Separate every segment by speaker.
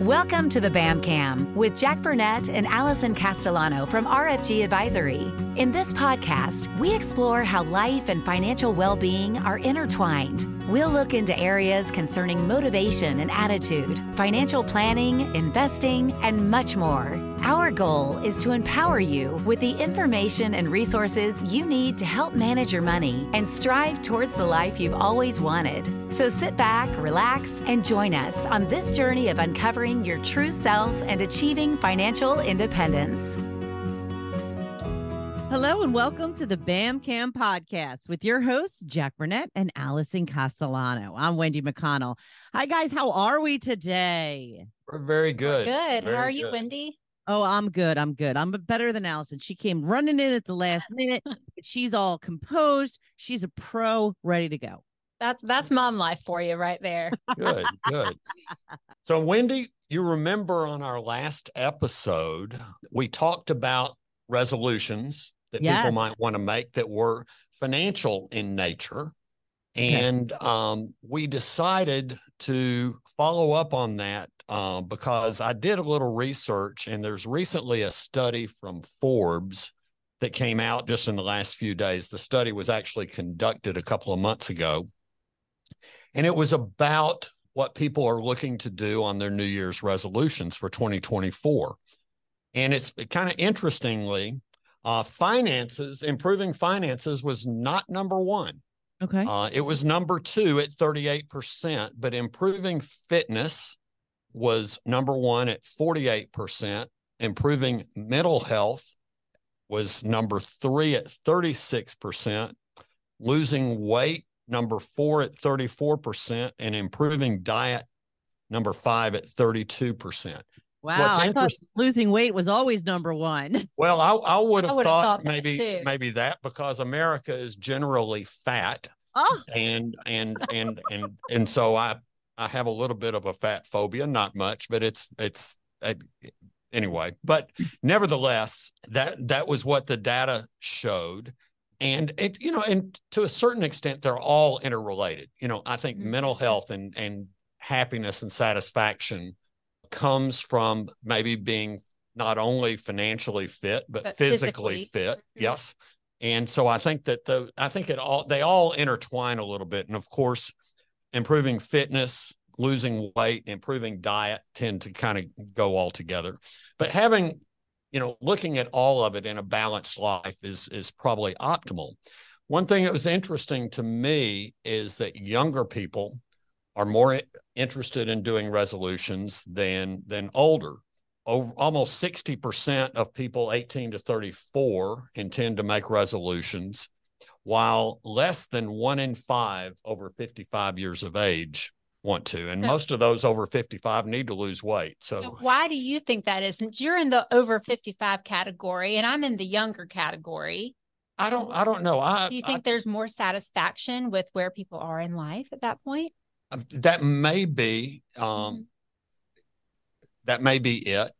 Speaker 1: Welcome to the BAM Cam with Jack Burnette and Alison Castellano from RFG Advisory. In this podcast, we explore how life and financial well being are intertwined. We'll look into areas concerning motivation and attitude, financial planning, investing, and much more. Our goal is to empower you with the information and resources you need to help manage your money and strive towards the life you've always wanted. So sit back, relax, and join us on this journey of uncovering your true self and achieving financial independence.
Speaker 2: Hello and welcome to the BAM Cam podcast with your hosts, Jack Burnette and Alison Castellano. I'm Wendy McConnell. Hi, guys. How are we today?
Speaker 3: We're very good.
Speaker 4: Good.
Speaker 3: Very
Speaker 4: How are you. Wendy?
Speaker 2: Oh, I'm good. I'm good. I'm better than Alison. She came running in at the last minute, but she's all composed. She's a pro, ready to go.
Speaker 4: That's that's mom life for you right there.
Speaker 3: Good, good. So, Wendy, you remember on our last episode, we talked about resolutions that
Speaker 2: Yes.
Speaker 3: people might want to make that were financial in nature.
Speaker 2: Okay.
Speaker 3: And um, we decided to follow up on that uh, because I did a little research, and there's recently a study from Forbes that came out just in the last few days. The study was actually conducted a couple of months ago, and it was about what people are looking to do on their New Year's resolutions for 2024. And it's kind of interestingly, uh, finances, improving finances was not number one.
Speaker 2: Okay.
Speaker 3: Uh, it was number two at 38%, but improving fitness was number one at 48%. Improving mental health was number three at 36%. Losing weight, number four at 34%. And improving diet, number five at 32%.
Speaker 2: Wow.
Speaker 3: what's
Speaker 2: I thought losing weight was always number one.
Speaker 3: Well, I, I would
Speaker 4: I
Speaker 3: have
Speaker 4: would've
Speaker 3: thought,
Speaker 4: thought
Speaker 3: maybe
Speaker 4: too.
Speaker 3: maybe that because America is generally fat
Speaker 2: Oh,
Speaker 3: and and and and and so I I have a little bit of a fat phobia, not much, but it's it's uh, anyway. But nevertheless, that that was what the data showed, and it you know, and to a certain extent, they're all interrelated. You know, I think
Speaker 4: Mhm.
Speaker 3: mental health and and happiness and satisfaction comes from maybe being not only financially fit but,
Speaker 4: But
Speaker 3: physically,
Speaker 4: physically.
Speaker 3: fit.
Speaker 4: Mhm.
Speaker 3: Yes. And so I think that the I think it all they all intertwine a little bit. And of course, improving fitness, losing weight, improving diet tend to kind of go all together. But having, you know, looking at all of it in a balanced life is is probably optimal. One thing that was interesting to me is that younger people are more interested in doing resolutions than than older over almost 60% of people 18 to 34 intend to make resolutions while less than one in five over 55 years of age want to and
Speaker 4: So-
Speaker 3: most of those over 55 need to lose weight so,
Speaker 4: So why do you think that is? Since you're in the over 55 category and I'm in the younger category,
Speaker 3: i don't i don't know i,
Speaker 4: do you
Speaker 3: I-
Speaker 4: think there's more satisfaction with where people are in life at that point?
Speaker 3: That may be um
Speaker 4: Mhm.
Speaker 3: that may be it.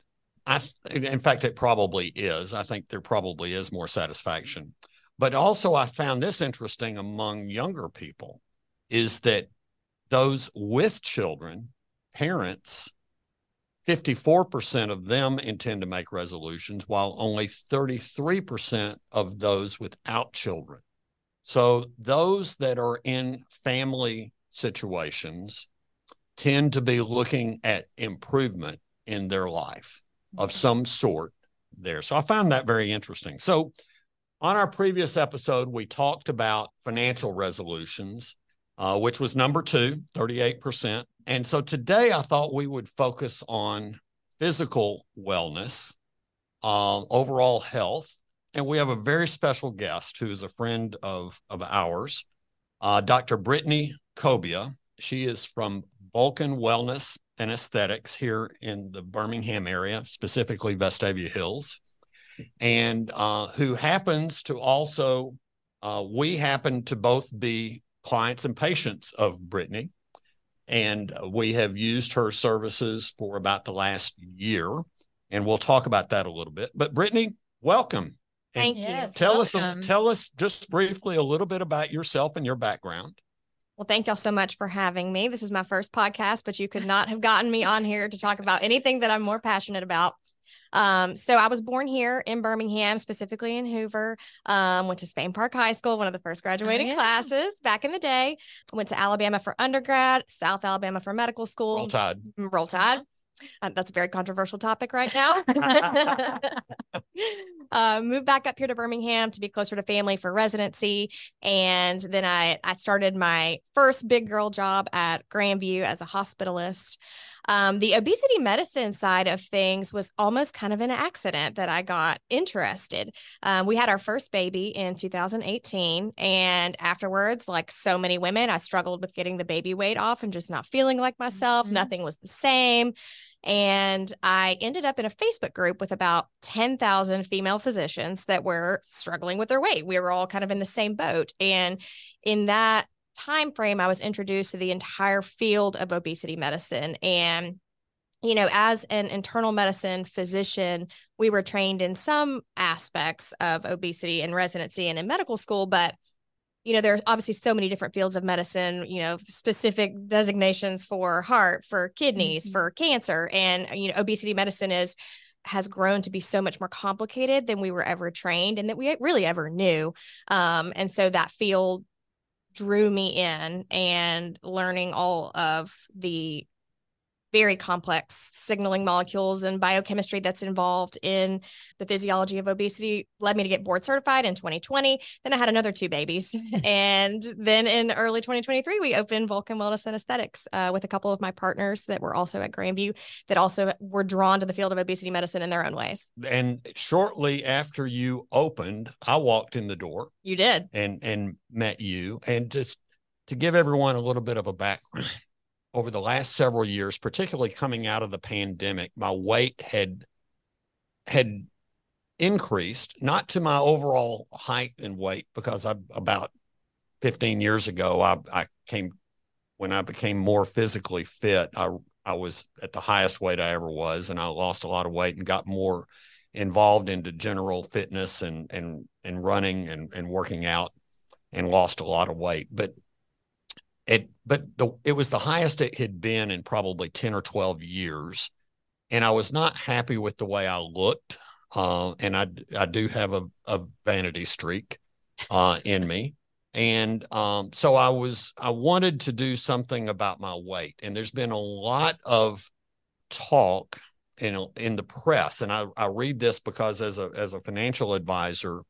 Speaker 3: I in fact it probably is. I think there probably is more satisfaction. But also i found this interesting among younger people is that those with children parents 54% of them intend to make resolutions while only 33% of those without children. So those that are in family situations tend to be looking at improvement in their life of some sort there. So I found that very interesting. So on our previous episode, we talked about financial resolutions, uh, which was number two, 38%. And so today I thought we would focus on physical wellness, um, overall health. And we have a very special guest who is a friend of, of ours, uh, Dr. Brytney Cobia. She is from Vulcan Wellness and Aesthetics here in the Birmingham area, specifically Vestavia Hills, and uh, who happens to also, uh, we happen to both be clients and patients of Brytney. And we have used her services for about the last year. And we'll talk about that a little bit. But Brytney, welcome. And
Speaker 4: Thank you.
Speaker 3: Tell us,
Speaker 4: Welcome.
Speaker 3: tell us just briefly a little bit about yourself and your background.
Speaker 5: Well, thank y'all so much for having me. This is my first podcast, but you could not have gotten me on here to talk about anything that I'm more passionate about. Um, so I was born here in Birmingham, specifically in Hoover. Um, went to Spain Park High School, one of the first graduating oh, yeah. classes back in the day. Went to Alabama for undergrad, South Alabama for medical school.
Speaker 3: Roll Tide.
Speaker 5: Roll Tide. Uh, that's a very controversial topic right now. uh, moved back up here to Birmingham to be closer to family for residency, and then I I started my first big girl job at Grandview as a hospitalist. Um, the obesity medicine side of things was almost kind of an accident that I got interested. Um, we had our first baby in 2018. And afterwards, like so many women, I struggled with getting the baby weight off and just not feeling like myself. Mm-hmm. Nothing was the same. And I ended up in a Facebook group with about 10,000 female physicians that were struggling with their weight. We were all kind of in the same boat. And in that time frame i was introduced to the entire field of obesity medicine. And you know as an internal medicine physician we were trained in some aspects of obesity in residency and in medical school but you know there are obviously so many different fields of medicine you know specific designations for heart for kidneys mm-hmm. for cancer. And you know obesity medicine is has grown to be so much more complicated than we were ever trained and that we really ever knew. Um, and so that field drew me in and learning all of the very complex signaling molecules and biochemistry that's involved in the physiology of obesity led me to get board certified in 2020 then i had another two babies. And then in early 2023 we opened vulcan wellness and aesthetics uh, with a couple of my partners that were also at grandview that also were drawn to the field of obesity medicine in their own ways.
Speaker 3: And shortly after you opened i walked in the door.
Speaker 5: You did.
Speaker 3: And and met you. And just to give everyone a little bit of a background over the last several years, particularly coming out of the pandemic, my weight had had increased, not to my overall height and weight, because I about 15 years ago, I, I came when I became more physically fit, I I was at the highest weight I ever was, and I lost a lot of weight and got more involved into general fitness and and and running and and working out and lost a lot of weight. But it but the it was the highest it had been in probably 10 or 12 years. And i was not happy with the way i looked uh, and i i do have a, a vanity streak uh, in me. And um, so i was i wanted to do something about my weight. And there's been a lot of talk in in the press. And i i read this because as a as a financial advisor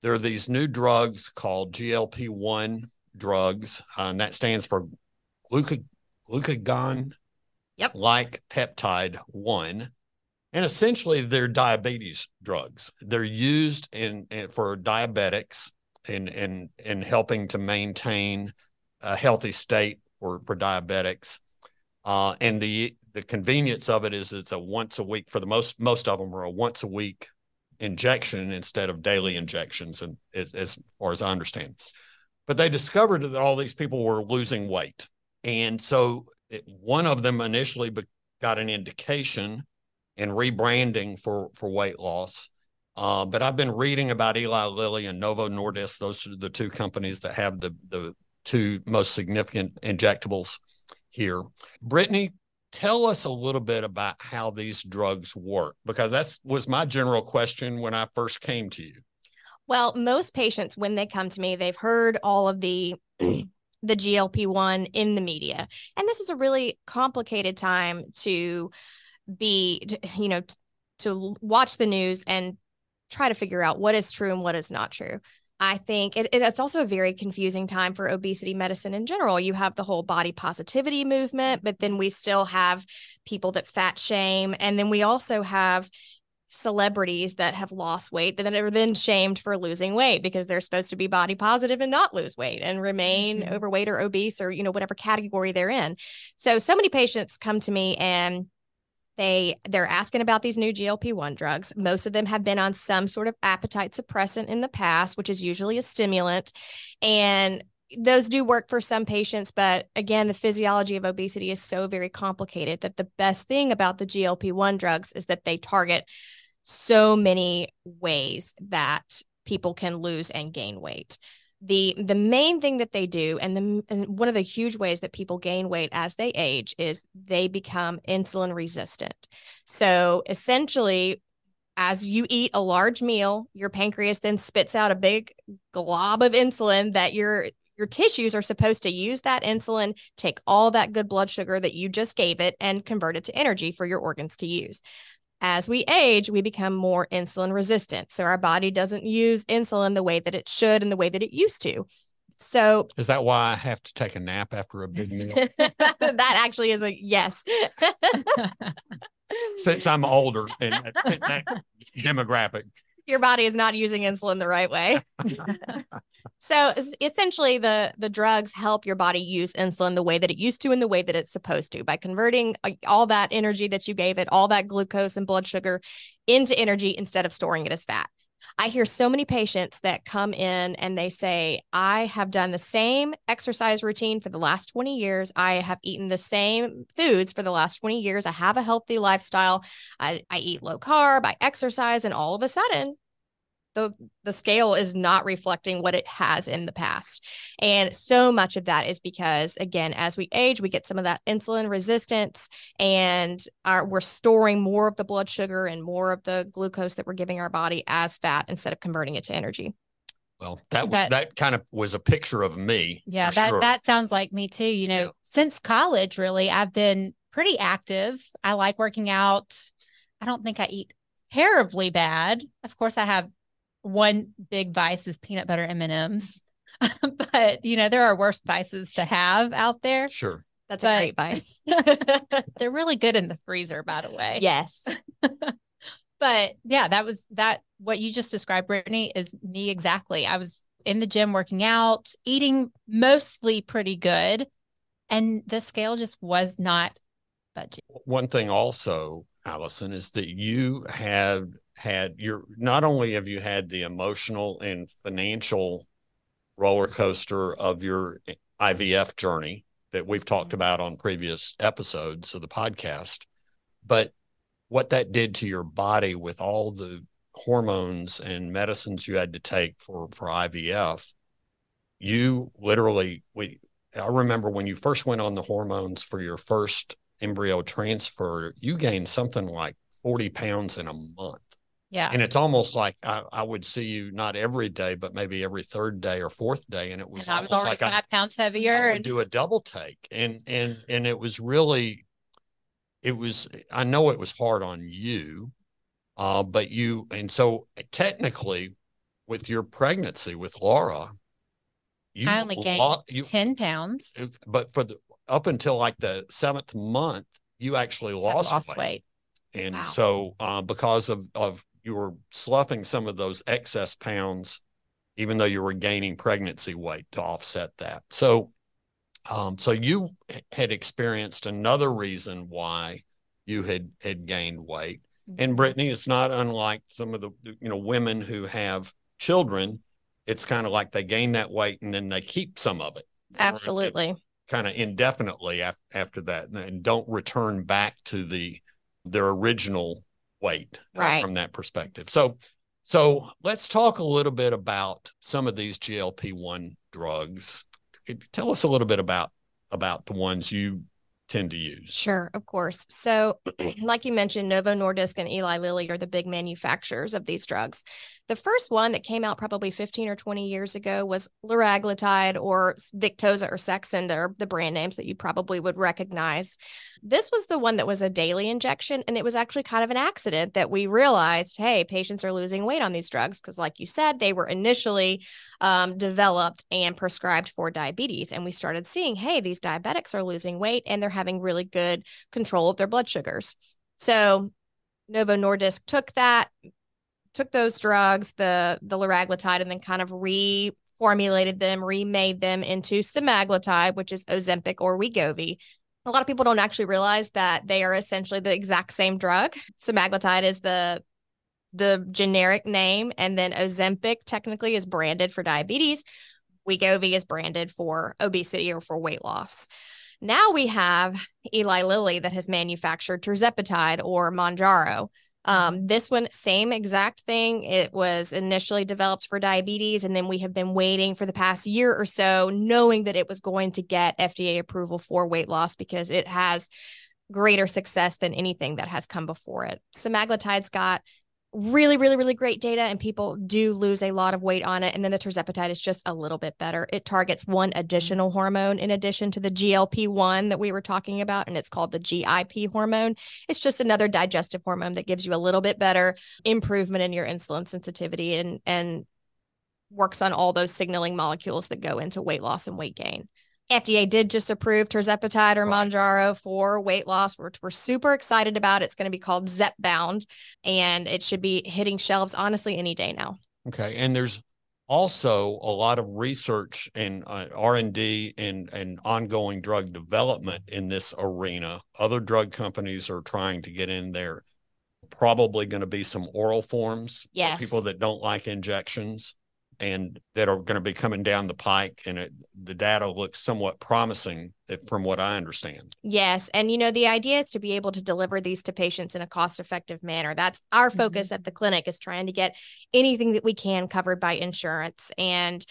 Speaker 3: there are these new drugs called glp-1 drugs, uh, and that stands for glucag- glucagon
Speaker 5: yep.
Speaker 3: like peptide 1. And essentially, they're diabetes drugs. They're used in, in for diabetics in, in, in helping to maintain a healthy state for, for diabetics. Uh, and the the convenience of it is it's a once a week for the most most of them are a once a week injection instead of daily injections and it, as far as i understand but they discovered that all these people were losing weight. And so it, one of them initially be, got an indication and rebranding for, for weight loss. Uh, but I've been reading about Eli Lilly and Novo Nordisk. Those are the two companies that have the, the two most significant injectables here. Brytney, tell us a little bit about how these drugs work because that was my general question when I first came to you.
Speaker 5: Well, most patients, when they come to me, they've heard all of the the GLP-1 in the media. And this is a really complicated time to be, you know, to watch the news and try to figure out what is true and what is not true. I think it, it's also a very confusing time for obesity medicine in general. You have the whole body positivity movement, but then we still have people that fat shame. And then we also have celebrities that have lost weight that are then shamed for losing weight because they're supposed to be body positive and not lose weight and remain mm-hmm. overweight or obese or you know whatever category they're in. So so many patients come to me and they they're asking about these new GLP-1 drugs. Most of them have been on some sort of appetite suppressant in the past which is usually a stimulant. And those do work for some patients, but again, the physiology of obesity is so very complicated that the best thing about the GLP 1 drugs is that they target so many ways that people can lose and gain weight. the the main thing that they do and the and one of the huge ways that people gain weight as they age is they become insulin resistant so essentially as you eat a large meal your pancreas then spits out a big glob of insulin that your your tissues are supposed to use that insulin take all that good blood sugar that you just gave it and convert it to energy for your organs to use as we age, we become more insulin resistant. So our body doesn't use insulin the way that it should and the way that it used to. So
Speaker 3: is that why I have to take a nap after a big meal?
Speaker 5: that actually is a yes.
Speaker 3: Since I'm older and demographic.
Speaker 5: Your body is not using insulin the right way. so essentially the the drugs help your body use insulin the way that it used to and the way that it's supposed to by converting all that energy that you gave it, all that glucose and blood sugar into energy instead of storing it as fat. I hear so many patients that come in and they say, I have done the same exercise routine for the last 20 years. I have eaten the same foods for the last 20 years. I have a healthy lifestyle. I, I eat low carb, I exercise, and all of a sudden, the the scale is not reflecting what it has in the past. And so much of that is because again as we age we get some of that insulin resistance and our, we're storing more of the blood sugar and more of the glucose that we're giving our body as fat instead of converting it to energy.
Speaker 3: Well that that, that kind of was a picture of me
Speaker 4: yeah that sure. that sounds like me too you know. Yeah. since college really i've been pretty active. I like working out. I don't think i eat terribly bad. Of course i have one big vice is peanut butter M&Ms. but, you know, there are worse vices to have out there.
Speaker 3: Sure.
Speaker 5: That's but, a great vice.
Speaker 4: they're really good in the freezer, by the way.
Speaker 5: Yes.
Speaker 4: but yeah, that was that. What you just described, Brytney, is me exactly. I was in the gym working out, eating mostly pretty good. And the scale just was not budget.
Speaker 3: One thing also, Alison, is that you have had your not only have you had the emotional and financial roller coaster of your IVF journey that we've talked mm-hmm. about on previous episodes of the podcast, but what that did to your body with all the hormones and medicines you had to take for for IVF, you literally we I remember when you first went on the hormones for your first embryo transfer, you gained something like 40 pounds in a month.
Speaker 4: Yeah.
Speaker 3: And it's almost like I, I, would see you not every day, but maybe every third day or fourth day. And it was,
Speaker 4: and I was already like five I, pounds heavier.
Speaker 3: and do a double take. And and and it was really it was I know it was hard on you, uh, but you and so technically with your pregnancy with Laura,
Speaker 4: you I only gained you, 10 pounds.
Speaker 3: But for the up until like the seventh month, you actually lost,
Speaker 4: lost
Speaker 3: weight.
Speaker 4: weight.
Speaker 3: And wow. so, uh, because of, of you were sloughing some of those excess pounds, even though you were gaining pregnancy weight to offset that. So, um, so you had experienced another reason why you had had gained weight. And mm-hmm. Brytney, it's not unlike some of the you know women who have children. It's kind of like they gain that weight and then they keep some of it.
Speaker 5: Absolutely.
Speaker 3: Kind of indefinitely after, after that and don't return back to the their original weight uh, right. from that perspective. So, so let's talk a little bit about some of these GLP one drugs. Tell us a little bit about about the ones you tend to use?
Speaker 5: Sure, of course. So, like you mentioned, Novo Nordisk and Eli Lilly are the big manufacturers of these drugs. The first one that came out probably 15 or 20 years ago was liraglutide or Victoza or Saxenda, or the brand names that you probably would recognize. This was the one that was a daily injection, and it was actually kind of an accident that we realized, hey, patients are losing weight on these drugs because, like you said, they were initially um, developed and prescribed for diabetes, and we started seeing, hey, these diabetics are losing weight and they're having really good control of their blood sugars. So Novo Nordisk took that, took those drugs, the the liraglutide, and then kind of reformulated them, remade them into semaglutide, which is Ozempic or Wegovy. A lot of people don't actually realize that they are essentially the exact same drug. Semaglutide is the the generic name, and then Ozempic technically is branded for diabetes. Wegovy is branded for obesity or for weight loss. Now we have Eli Lilly that has manufactured tirzepatide or Mounjaro. Um, this one, same exact thing. It was initially developed for diabetes, and then we have been waiting for the past year or so, knowing that it was going to get FDA approval for weight loss because it has greater success than anything that has come before it. Semaglutide's got really, really, really great data, and people do lose a lot of weight on it. And then the tirzepatide is just a little bit better. It targets one
Speaker 2: Mm-hmm.
Speaker 5: additional hormone in addition to the GLP 1 that we were talking about, and it's called the GIP hormone. It's just another digestive hormone that gives you a little bit better improvement in your insulin sensitivity and, and works on all those signaling molecules that go into weight loss and weight gain. FDA did just approve tirzepatide or. Mounjaro for weight loss, which we're super excited about. It's going to be called Zepbound, and it should be hitting shelves honestly any day now.
Speaker 3: Okay, and there's also a lot of research and uh, R and and ongoing drug development in this arena. Other drug companies are trying to get in there. Probably going to be some oral forms. for
Speaker 5: Yes.
Speaker 3: people that don't like injections and that are going to be coming down the pike, and it, the data looks somewhat promising, from what I understand.
Speaker 5: Yes. And, you know, the idea is to be able to deliver these to patients in a cost effective manner. That's our mm-hmm. focus at the clinic is trying to get anything that we can covered by insurance and,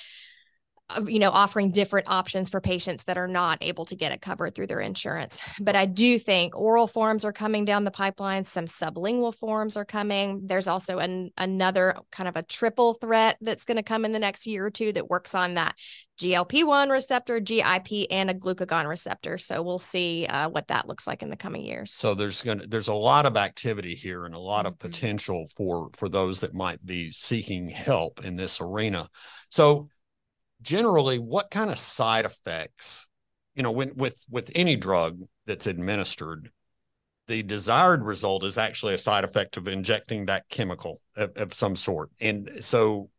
Speaker 5: you know, offering different options for patients that are not able to get it covered through their insurance. But I do think oral forms are coming down the pipeline. Some sublingual forms are coming. There's also an, another kind of a triple threat that's going to come in the next year or two that works on that GLP 1 receptor, GIP, and a glucagon receptor. So we'll see uh, what that looks like in the coming years.
Speaker 3: So there's going to there's a lot of activity here and a lot of
Speaker 5: Mhm.
Speaker 3: potential for for those that might be seeking help in this arena. So generally, what kind of side effects, you know, when with with any drug that's administered, the desired result is actually a side effect of injecting that chemical of, of some sort. And so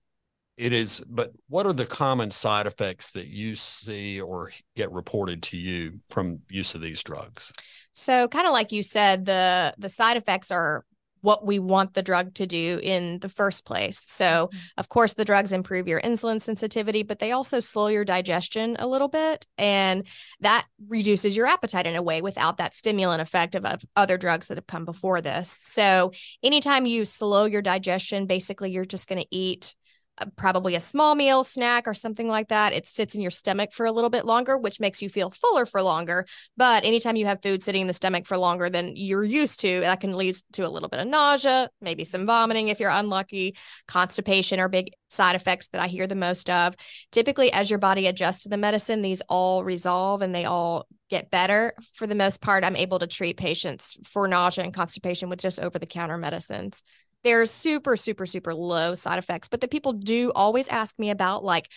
Speaker 3: it is, but what are the common side effects that you see or get reported to you from use of these drugs?
Speaker 5: So kind of like you said, the the side effects are what we want the drug to do in the first place. So, mm-hmm. of course, the drugs improve your insulin sensitivity, but they also slow your digestion a little bit. And that reduces your appetite in a way without that stimulant effect of, of other drugs that have come before this. So, anytime you slow your digestion, basically, you're just going to eat Uh, probably a small meal, snack, or something like that. It sits in your stomach for a little bit longer, which makes you feel fuller for longer. But anytime you have food sitting in the stomach for longer than you're used to, that can lead to a little bit of nausea, maybe some vomiting if you're unlucky. Constipation are big side effects that I hear the most of. Typically, as your body adjusts to the medicine, these all resolve and they all get better. For the most part, I'm able to treat patients for nausea and constipation with just over the counter medicines there's super super super low side effects but the people do always ask me about like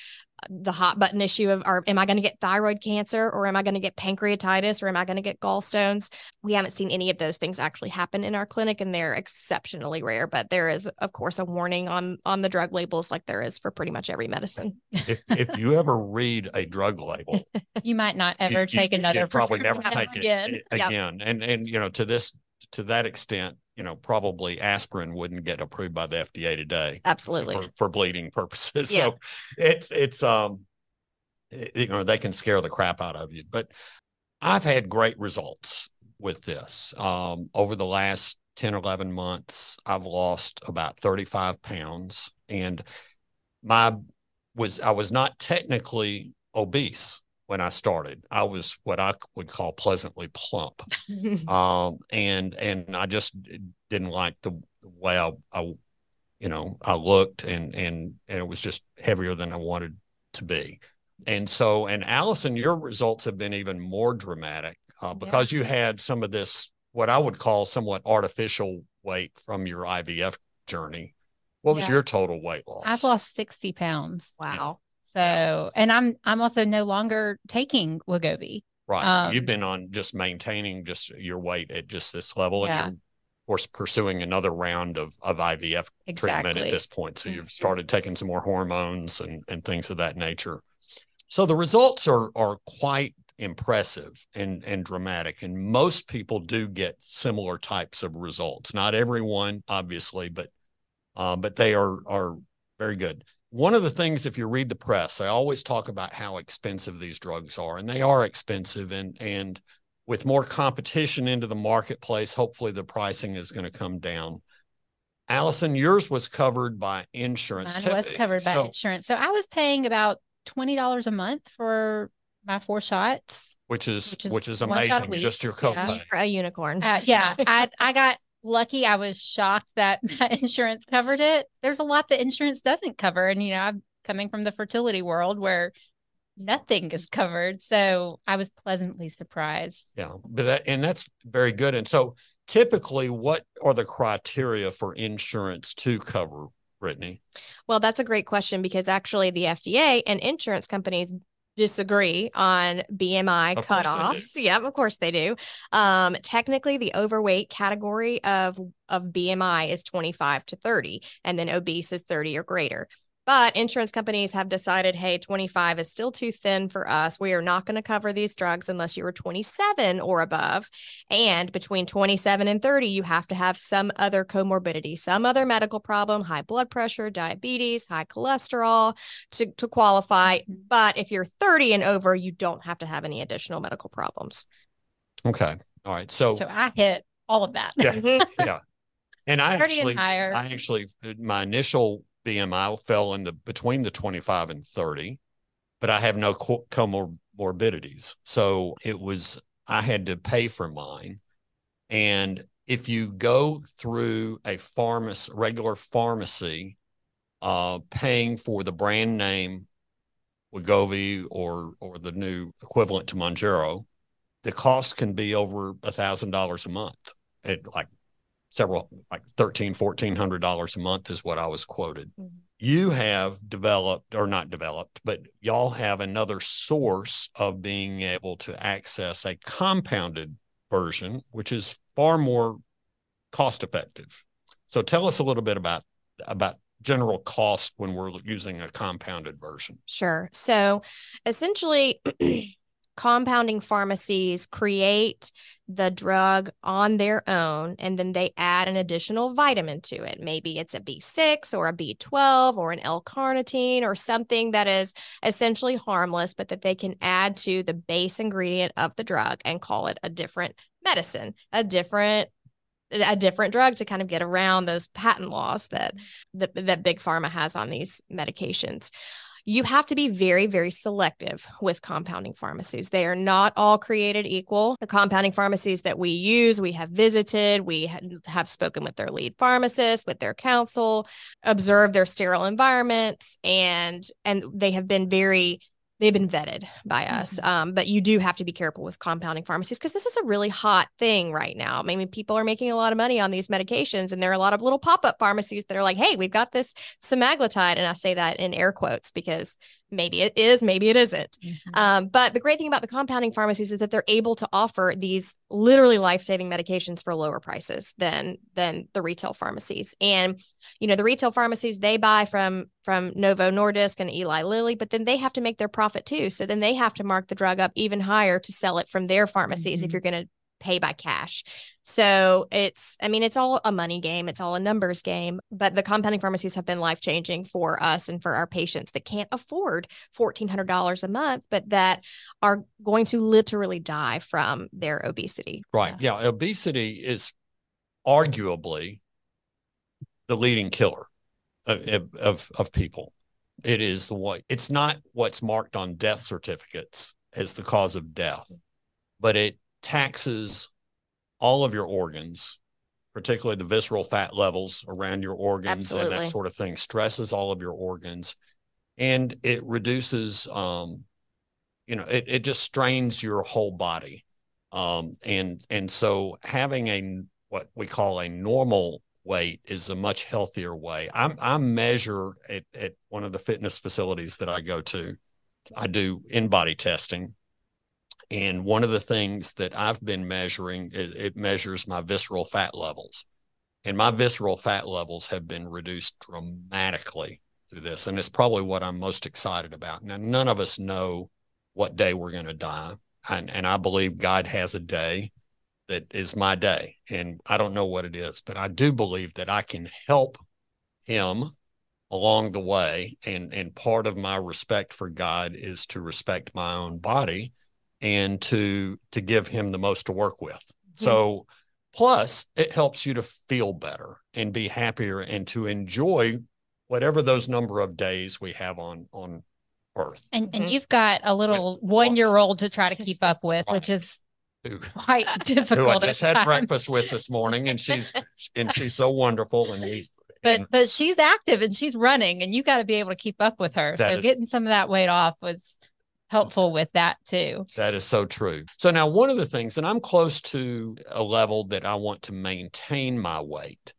Speaker 5: the hot button issue of are am i going to get thyroid cancer or am i going to get pancreatitis or am i going to get gallstones we haven't seen any of those things actually happen in our clinic and they're exceptionally rare but there is of course a warning on on the drug labels like there is for pretty much every medicine
Speaker 3: if if you ever read a drug label,
Speaker 4: You might not ever
Speaker 3: you-
Speaker 4: take
Speaker 3: you
Speaker 4: another
Speaker 3: probably never
Speaker 4: prescription
Speaker 3: take
Speaker 4: again.
Speaker 3: it
Speaker 5: Yep.
Speaker 3: again. And and you know to this to that extent, you know probably aspirin wouldn't get approved by the FDA today
Speaker 5: absolutely
Speaker 3: for, for bleeding purposes.
Speaker 5: Yeah.
Speaker 3: So it's it's um it- you know they can scare the crap out of you, but I've had great results with this. Um, over the last 10, 11 months, I've lost about 35 pounds and my was I was not technically obese when I started. I was what I would call pleasantly plump. Um, and and I just didn't like the, the way I, I you know, I looked and and and it was just heavier than I wanted to be. And so, and Alison, your results have been even more dramatic uh, because you had some of this, what I would call somewhat artificial weight from your IVF journey. What was
Speaker 4: Yeah.
Speaker 3: your total weight loss?
Speaker 4: I've lost 60 pounds.
Speaker 5: wow
Speaker 4: So, and I'm I'm also no longer taking Wegovy.
Speaker 3: Right. You've
Speaker 4: Um,
Speaker 3: been on just maintaining just your weight at just this level.
Speaker 4: Yeah.
Speaker 3: And you're, of course, pursuing another round of, of IVF treatment at this point. So you've started taking some more hormones and, and things of that nature. So the results are are quite impressive and, and dramatic. And most people do get similar types of results. Not everyone, obviously, but uh, but they are are very good. One of the things, if you read the press, they always talk about how expensive these drugs are, and they are expensive. And and with more competition into the marketplace, hopefully the pricing is going to come down. Alison, yours was covered by insurance.
Speaker 4: Mine was covered by
Speaker 3: So-
Speaker 4: insurance. So I was paying about twenty dollars a month for my four shots.
Speaker 3: which is
Speaker 4: Which is
Speaker 3: which is
Speaker 4: one shot a
Speaker 3: amazing. Just your
Speaker 4: Yeah.
Speaker 5: For a unicorn.
Speaker 4: Uh, yeah, I I got lucky. I was shocked that insurance covered it. There's a lot that insurance doesn't cover, and you know, I'm coming from the fertility world where nothing is covered. So I was pleasantly surprised.
Speaker 3: Yeah, but that, and that's very good. And so, typically, what are the criteria for insurance to cover, Brytney?
Speaker 5: Well, that's a great question because actually the FDA and insurance companies disagree on BMI
Speaker 3: Of course they do.
Speaker 5: cutoffs. Yeah, of course they do. Um, technically, the overweight category of of BMI is 25 to 30, and then obese is 30 or greater. But insurance companies have decided, hey, 25 is still too thin for us. We are not going to cover these drugs unless you are 27 or above. And between 27 and 30, you have to have some other comorbidity, some other medical problem, high blood pressure, diabetes, high cholesterol to, to qualify.
Speaker 4: Mhm.
Speaker 5: But if you're 30 and over, you don't have to have any additional medical problems.
Speaker 3: Okay, all right. So,
Speaker 4: So I hit all of that.
Speaker 3: Yeah. Yeah, and I actually,
Speaker 4: and.
Speaker 3: I actually, my initial BMI fell in the between the twenty five and thirty, but I have no comorbidities, so it was I had to pay for mine, and if you go through a pharmacy, regular pharmacy, uh, paying for the brand name Wegovy or or the new equivalent to Mounjaro, the cost can be over a thousand dollars a month at like several like thirteen fourteen hundred dollars a month is what i was quoted
Speaker 5: Mhm.
Speaker 3: you have developed or not developed but y'all have another source of being able to access a compounded version which is far more cost effective so tell us a little bit about about general cost when we're using a compounded version
Speaker 5: Sure. So essentially, compounding pharmacies create the drug on their own and then they add an additional vitamin to it. Maybe it's a B6 or a B12 or an L carnitine or something that is essentially harmless, but that they can add to the base ingredient of the drug and call it a different medicine, a different a different drug to kind of get around those patent laws that that, that big pharma has on these medications you have to be very, very selective with compounding pharmacies. They are not all created equal. The compounding pharmacies that we use, we have visited, we have spoken with their lead pharmacist, with their counsel, observed their sterile environments, and and they have been very they've been vetted by us. Um, but you do have to be careful with compounding pharmacies because this is a really hot thing right now. I mean, people are making a lot of money on these medications, and there are a lot of little pop up pharmacies that are like, "Hey, we've got this semaglutide," and I say that in air quotes because maybe it is, maybe it isn't.
Speaker 4: Mhm.
Speaker 5: Um, but the great thing about the compounding pharmacies is that they're able to offer these literally life-saving medications for lower prices than than the retail pharmacies. And you know, the retail pharmacies they buy from from Novo Nordisk and Eli Lilly, but then they have to make their profit too. So then they have to mark the drug up even higher to sell it from their pharmacies if
Speaker 4: Mhm.
Speaker 5: you're going to pay by cash. So it's, I mean, it's all a money game, it's all a numbers game. But the compounding pharmacies have been life changing for us and for our patients that can't afford $1,400 a month, but that are going to literally die from their obesity.
Speaker 3: Right. Yeah. Obesity is arguably the leading killer of, of, of people. It is the what it's not what's marked on death certificates as the cause of death, but it taxes all of your organs, particularly the visceral fat levels around your organs and that sort of thing, stresses all of your organs. And it reduces um, you know, it, it just strains your whole body um, and and so having a what we call a normal weight is a much healthier way. I'm I measure at, at one of the fitness facilities that I go to. I do InBody testing, and one of the things that I've been measuring is it measures my visceral fat levels, and my visceral fat levels have been reduced dramatically through this, and it's probably what I'm most excited about. Now, none of us know what day we're going to die and and I believe God has a day that is my day, and I don't know what it is, but I do believe that I can help Him along the way, and and part of my respect for God is to respect my own body and to to give Him the most to work with. So Plus, it helps you to feel better and be happier and to enjoy whatever those number of days we have on on earth.
Speaker 4: And and
Speaker 5: Mhm.
Speaker 4: you've got a little one year old to try to keep up with, which is
Speaker 3: Who,
Speaker 4: quite
Speaker 3: who I just had breakfast with this morning, and she's and she's so wonderful. And we,
Speaker 4: But
Speaker 3: and
Speaker 4: but she's active and she's running, and you got to be able to keep up with her.
Speaker 3: That
Speaker 4: so
Speaker 3: is-
Speaker 4: getting some of that weight off was helpful with that too.
Speaker 3: that is so true. So now one of the things, and I'm close to a level that I want to maintain my weight.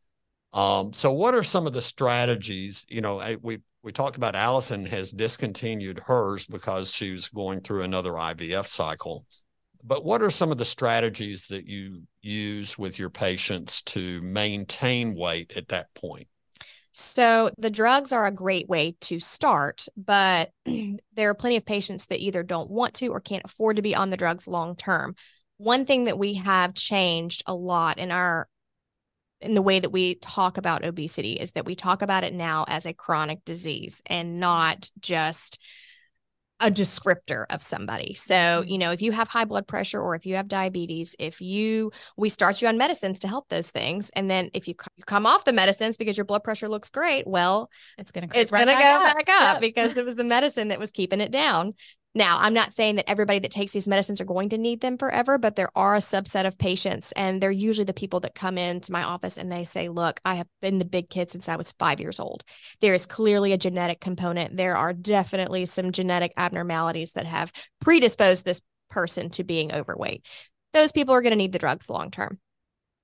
Speaker 3: Um, so what are some of the strategies? You know, I, we we talked about Alison has discontinued hers because she was going through another IVF cycle. But what are some of the strategies that you use with your patients to maintain weight at that point?
Speaker 5: So the drugs are a great way to start, but there are plenty of patients that either don't want to or can't afford to be on the drugs long term. One thing that we have changed a lot in our in the way that we talk about obesity is that we talk about it now as a chronic disease and not just a descriptor of somebody. So, mm-hmm. you know, if you have high blood pressure or if you have diabetes, if you we start you on medicines to help those things and then if you, c- you come off the medicines because your blood pressure looks great, well,
Speaker 4: It's gonna
Speaker 5: it's
Speaker 4: right
Speaker 5: going to go
Speaker 4: up.
Speaker 5: back up because it was the medicine that was keeping it down. Now, I'm not saying that everybody that takes these medicines are going to need them forever, but there are a subset of patients, and they're usually the people that come into my office and they say, Look, I have been the big kid since I was five years old. There is clearly a genetic component. There are definitely some genetic abnormalities that have predisposed this person to being overweight. Those people are going to need the drugs long term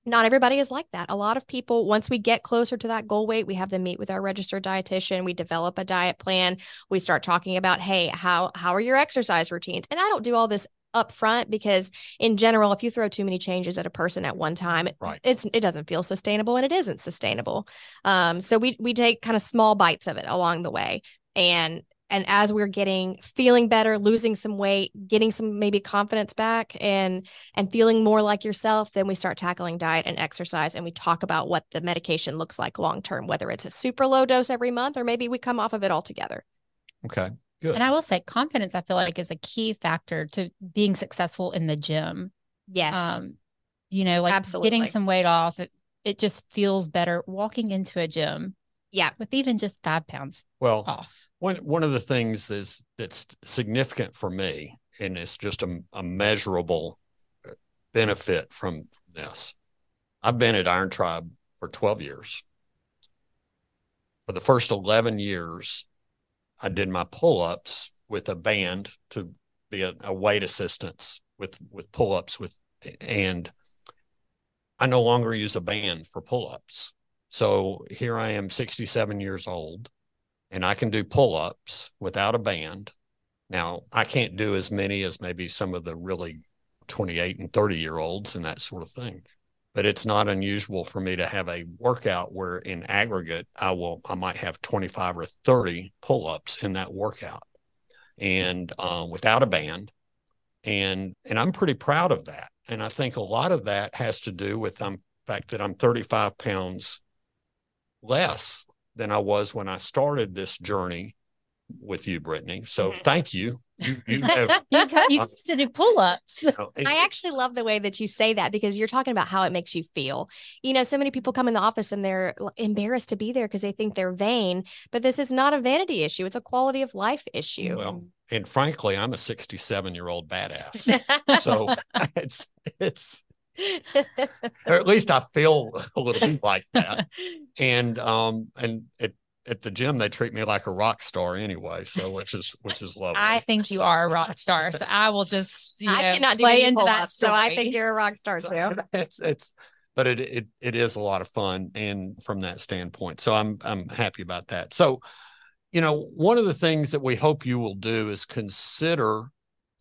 Speaker 5: not everybody is like that. A lot of people, once we get closer to that goal weight, we have them meet with our registered dietitian. We develop a diet plan. We start talking about, hey, how how are your exercise routines? And I don't do all this up front because in general, if you throw too many changes at a person at one time, it,
Speaker 3: Right.
Speaker 5: it's it doesn't feel sustainable and it isn't sustainable. Um, so we we take kind of small bites of it along the way. And and as we're getting feeling better losing some weight getting some maybe confidence back and and feeling more like yourself then we start tackling diet and exercise and we talk about what the medication looks like long term whether it's a super low dose every month or maybe we come off of it altogether
Speaker 3: Okay, good.
Speaker 4: And I will say confidence, I feel like is a key factor to being successful in the gym.
Speaker 5: yes
Speaker 4: Um, you know, like
Speaker 5: Absolutely.
Speaker 4: getting some weight off, it, it just feels better walking into a gym
Speaker 5: yeah
Speaker 4: with even just five pounds
Speaker 3: well,
Speaker 4: off.
Speaker 3: One one of the things is that's significant for me, and it's just a, a measurable uh, benefit from this. I've been at Iron Tribe for 12 years. For the first 11 years, I did my pull-ups with a band to be a, a weight assistance with with pull-ups with and I no longer use a band for pull-ups. So here I am 67 years old and I can do pull ups without a band. Now, I can't do as many as maybe some of the really 28 and 30 year olds and that sort of thing. But it's not unusual for me to have a workout where in aggregate, I will, I might have 25 or 30 pull ups in that workout and uh, without a band. And, and I'm pretty proud of that. And I think a lot of that has to do with the fact that I'm 35 pounds less than I was when I started this journey with you, Brytney. So
Speaker 5: Mhm.
Speaker 3: thank you. You, you have,
Speaker 4: you got, you used to do pull ups.
Speaker 3: you know,
Speaker 5: I actually love the way that you say that because you're talking about how it makes you feel. You know, so many people come in the office and they're embarrassed to be there because they think they're vain, but this is not a vanity issue. It's a quality of life issue.
Speaker 3: Well, and frankly, I'm a 67 year old badass. So it's, it's, or at least I feel a little bit like that. And, um, and at, at the gym, they treat me like a rock star anyway. So, which is, which is lovely.
Speaker 4: I think you are a rock star. So I will just, you
Speaker 5: I
Speaker 4: know,
Speaker 5: cannot
Speaker 4: play
Speaker 5: any
Speaker 4: into that
Speaker 5: pull-ups, so I think you're a rock star
Speaker 3: So
Speaker 5: too.
Speaker 3: it's it's but it, it it is a lot of fun and from that standpoint so i'm i'm happy about that so you know one of the things that we hope you will do is consider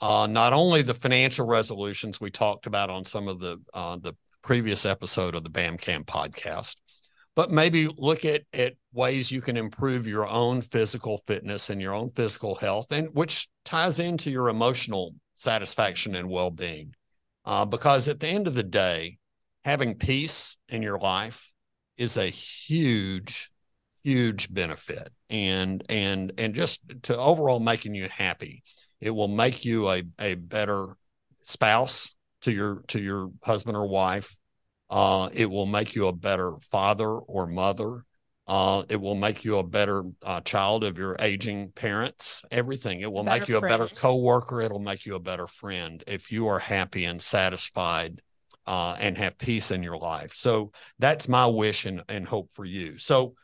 Speaker 3: uh, not only the financial resolutions we talked about on some of the uh, the previous episode of the bamcam podcast but maybe look at at ways you can improve your own physical fitness and your own physical health and which ties into your emotional satisfaction and well-being. Uh, because at the end of the day, having peace in your life is a huge, huge benefit, and and and just to overall making you happy, it will make you a a better spouse to your to your husband or wife. Uh, it will make you a better father or mother. Uh, it will make you a better uh, child of your aging parents. Everything. It will make you a better coworker. It'll make you a better friend if you are happy and satisfied uh, and have peace in your life. So that's my wish and, and hope for you. So,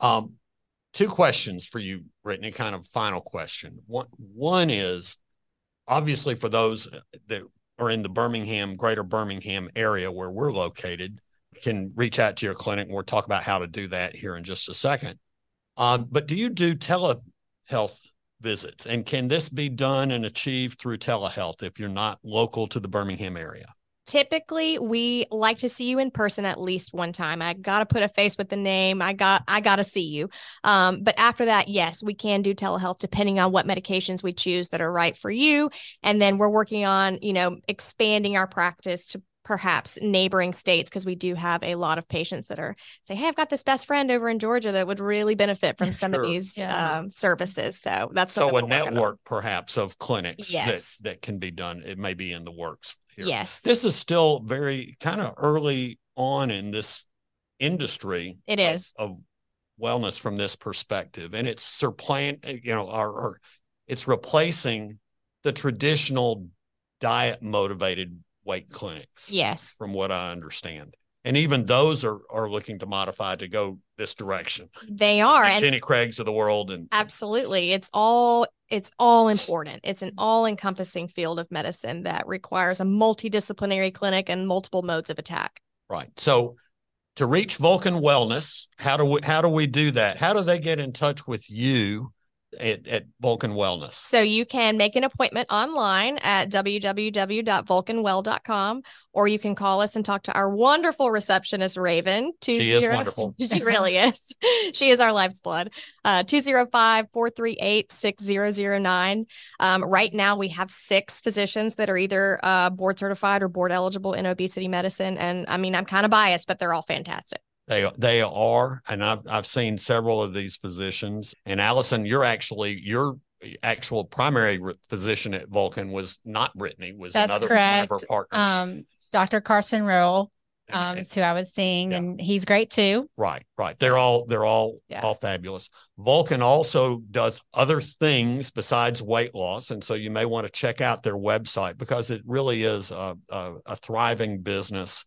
Speaker 3: um, two questions for you, Brytney. Kind of final question. One one is obviously for those that are in the Birmingham, greater Birmingham area where we're located can reach out to your clinic and we'll talk about how to do that here in just a second. Um, but do you do telehealth visits? And can this be done and achieved through telehealth if you're not local to the Birmingham area?
Speaker 5: Typically we like to see you in person at least one time. I gotta put a face with the name. I got i gotta see you. Um, but after that yes we can do telehealth depending on what medications we choose that are right for you. And then we're working on you know expanding our practice to perhaps neighboring states because we do have a lot of patients that are say hey i've got this best friend over in georgia that would really benefit from some sure. of these yeah. um, services so that's
Speaker 3: so a network perhaps of clinics yes. that, that can be done it may be in the works here
Speaker 5: yes
Speaker 3: this is still very kind of early on in this industry
Speaker 5: it is
Speaker 3: of, of wellness from this perspective and it's supplant you know our, our it's replacing the traditional diet motivated weight clinics.
Speaker 5: Yes.
Speaker 3: From what I understand. And even those are are looking to modify to go this direction.
Speaker 5: They are.
Speaker 3: and Jenny Craig's of the world and
Speaker 5: absolutely. It's all it's all important. It's an all-encompassing field of medicine that requires a multidisciplinary clinic and multiple modes of attack.
Speaker 3: Right. So to reach Vulcan Wellness, how do we how do we do that? How do they get in touch with you at, at Vulcan Wellness.
Speaker 5: So you can make an appointment online at www.vulcanwell.com, or you can call us and talk to our wonderful receptionist, Raven.
Speaker 3: Two she zero, is wonderful.
Speaker 5: she really is. she is our life's blood. Uh, 205-438-6009. Um, right now we have six physicians that are either uh, board certified or board eligible in obesity medicine. And I mean, I'm kind of biased, but they're all fantastic.
Speaker 3: They they are, and I've I've seen several of these physicians. And Alison, you're actually your actual primary physician at Vulcan was not Brytney, was
Speaker 4: That's
Speaker 3: another
Speaker 4: correct.
Speaker 3: one of her partners.
Speaker 4: Um, Dr. Carson Rowe um, is who I was seeing, yeah. and he's great too.
Speaker 3: Right, right. They're all they're all yeah. all fabulous. Vulcan also does other things besides weight loss, and so you may want to check out their website because it really is a, a, a thriving business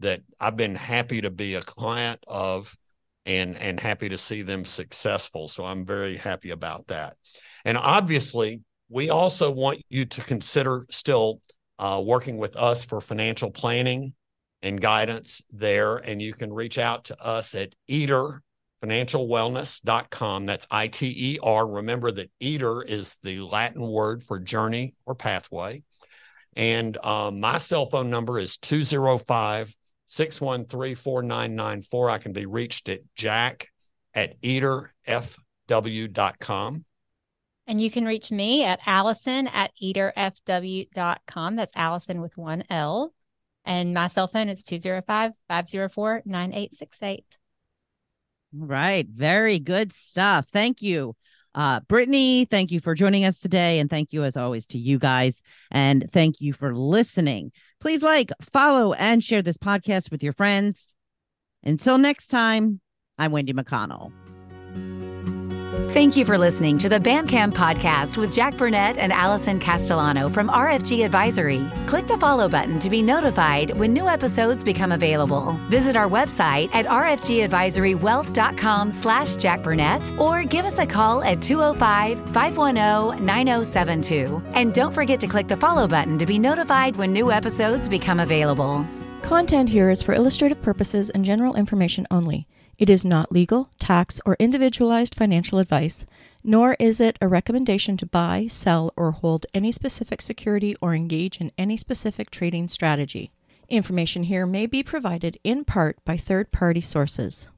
Speaker 3: that I've been happy to be a client of and and happy to see them successful. So I'm very happy about that. And obviously, we also want you to consider still uh, working with us for financial planning and guidance there. And you can reach out to us at Iter financialwellness.com. That's I T E R. Remember that iter is the Latin word for journey or pathway. And um, my cell phone number is 205 613-4994. I can be reached at jack at iterfw.com.
Speaker 4: And you can reach me at Alison at iterfw.com. That's Alison with one L. And my cell phone is 205 504 9868.
Speaker 2: All right. Very good stuff. Thank you. Uh, Brytney, thank you for joining us today. And thank you, as always, to you guys. And thank you for listening. Please like, follow, and share this podcast with your friends. Until next time, I'm Wendy McConnell.
Speaker 1: Thank you for listening to the BAMCAM podcast with Jack Burnette and Alison Castellano from RFG Advisory. Click the follow button to be notified when new episodes become available. Visit our website at rfgadvisorywealth.com slash Jack Burnette or give us a call at 205-510-9072. And don't forget to click the follow button to be notified when new episodes become available.
Speaker 6: Content here is for illustrative purposes and general information only. It is not legal, tax, or individualized financial advice, nor is it a recommendation to buy, sell, or hold any specific security or engage in any specific trading strategy. Information here may be provided in part by third party sources.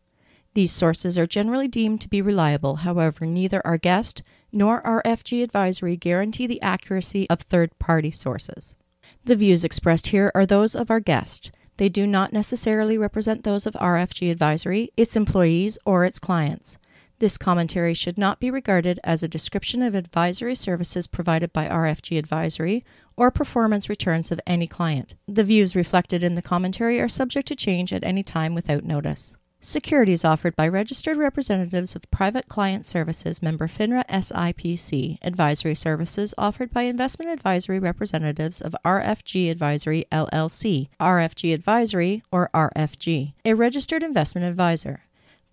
Speaker 6: These sources are generally deemed to be reliable, however, neither our guest nor RFG advisory guarantee the accuracy of third party sources. The views expressed here are those of our guest they do not necessarily represent those of RFG Advisory, its employees, or its clients. This commentary should not be regarded as a description of advisory services provided by RFG Advisory or performance returns of any client. The views reflected in the commentary are subject to change at any time without notice. Securities offered by registered representatives of Private Client Services member FINRA SIPC. Advisory services offered by investment advisory representatives of RFG Advisory LLC, RFG Advisory, or RFG, a registered investment advisor.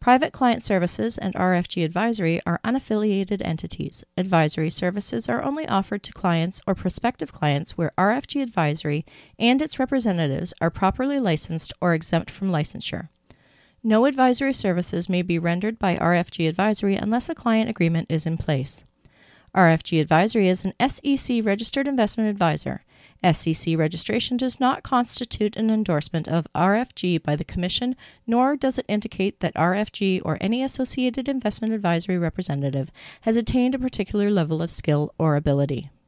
Speaker 6: Private Client Services and RFG Advisory are unaffiliated entities. Advisory services are only offered to clients or prospective clients where RFG Advisory and its representatives are properly licensed or exempt from licensure. No advisory services may be rendered by RFG Advisory unless a client agreement is in place. RFG Advisory is an SEC registered investment advisor. SEC registration does not constitute an endorsement of RFG by the Commission, nor does it indicate that RFG or any associated investment advisory representative has attained a particular level of skill or ability.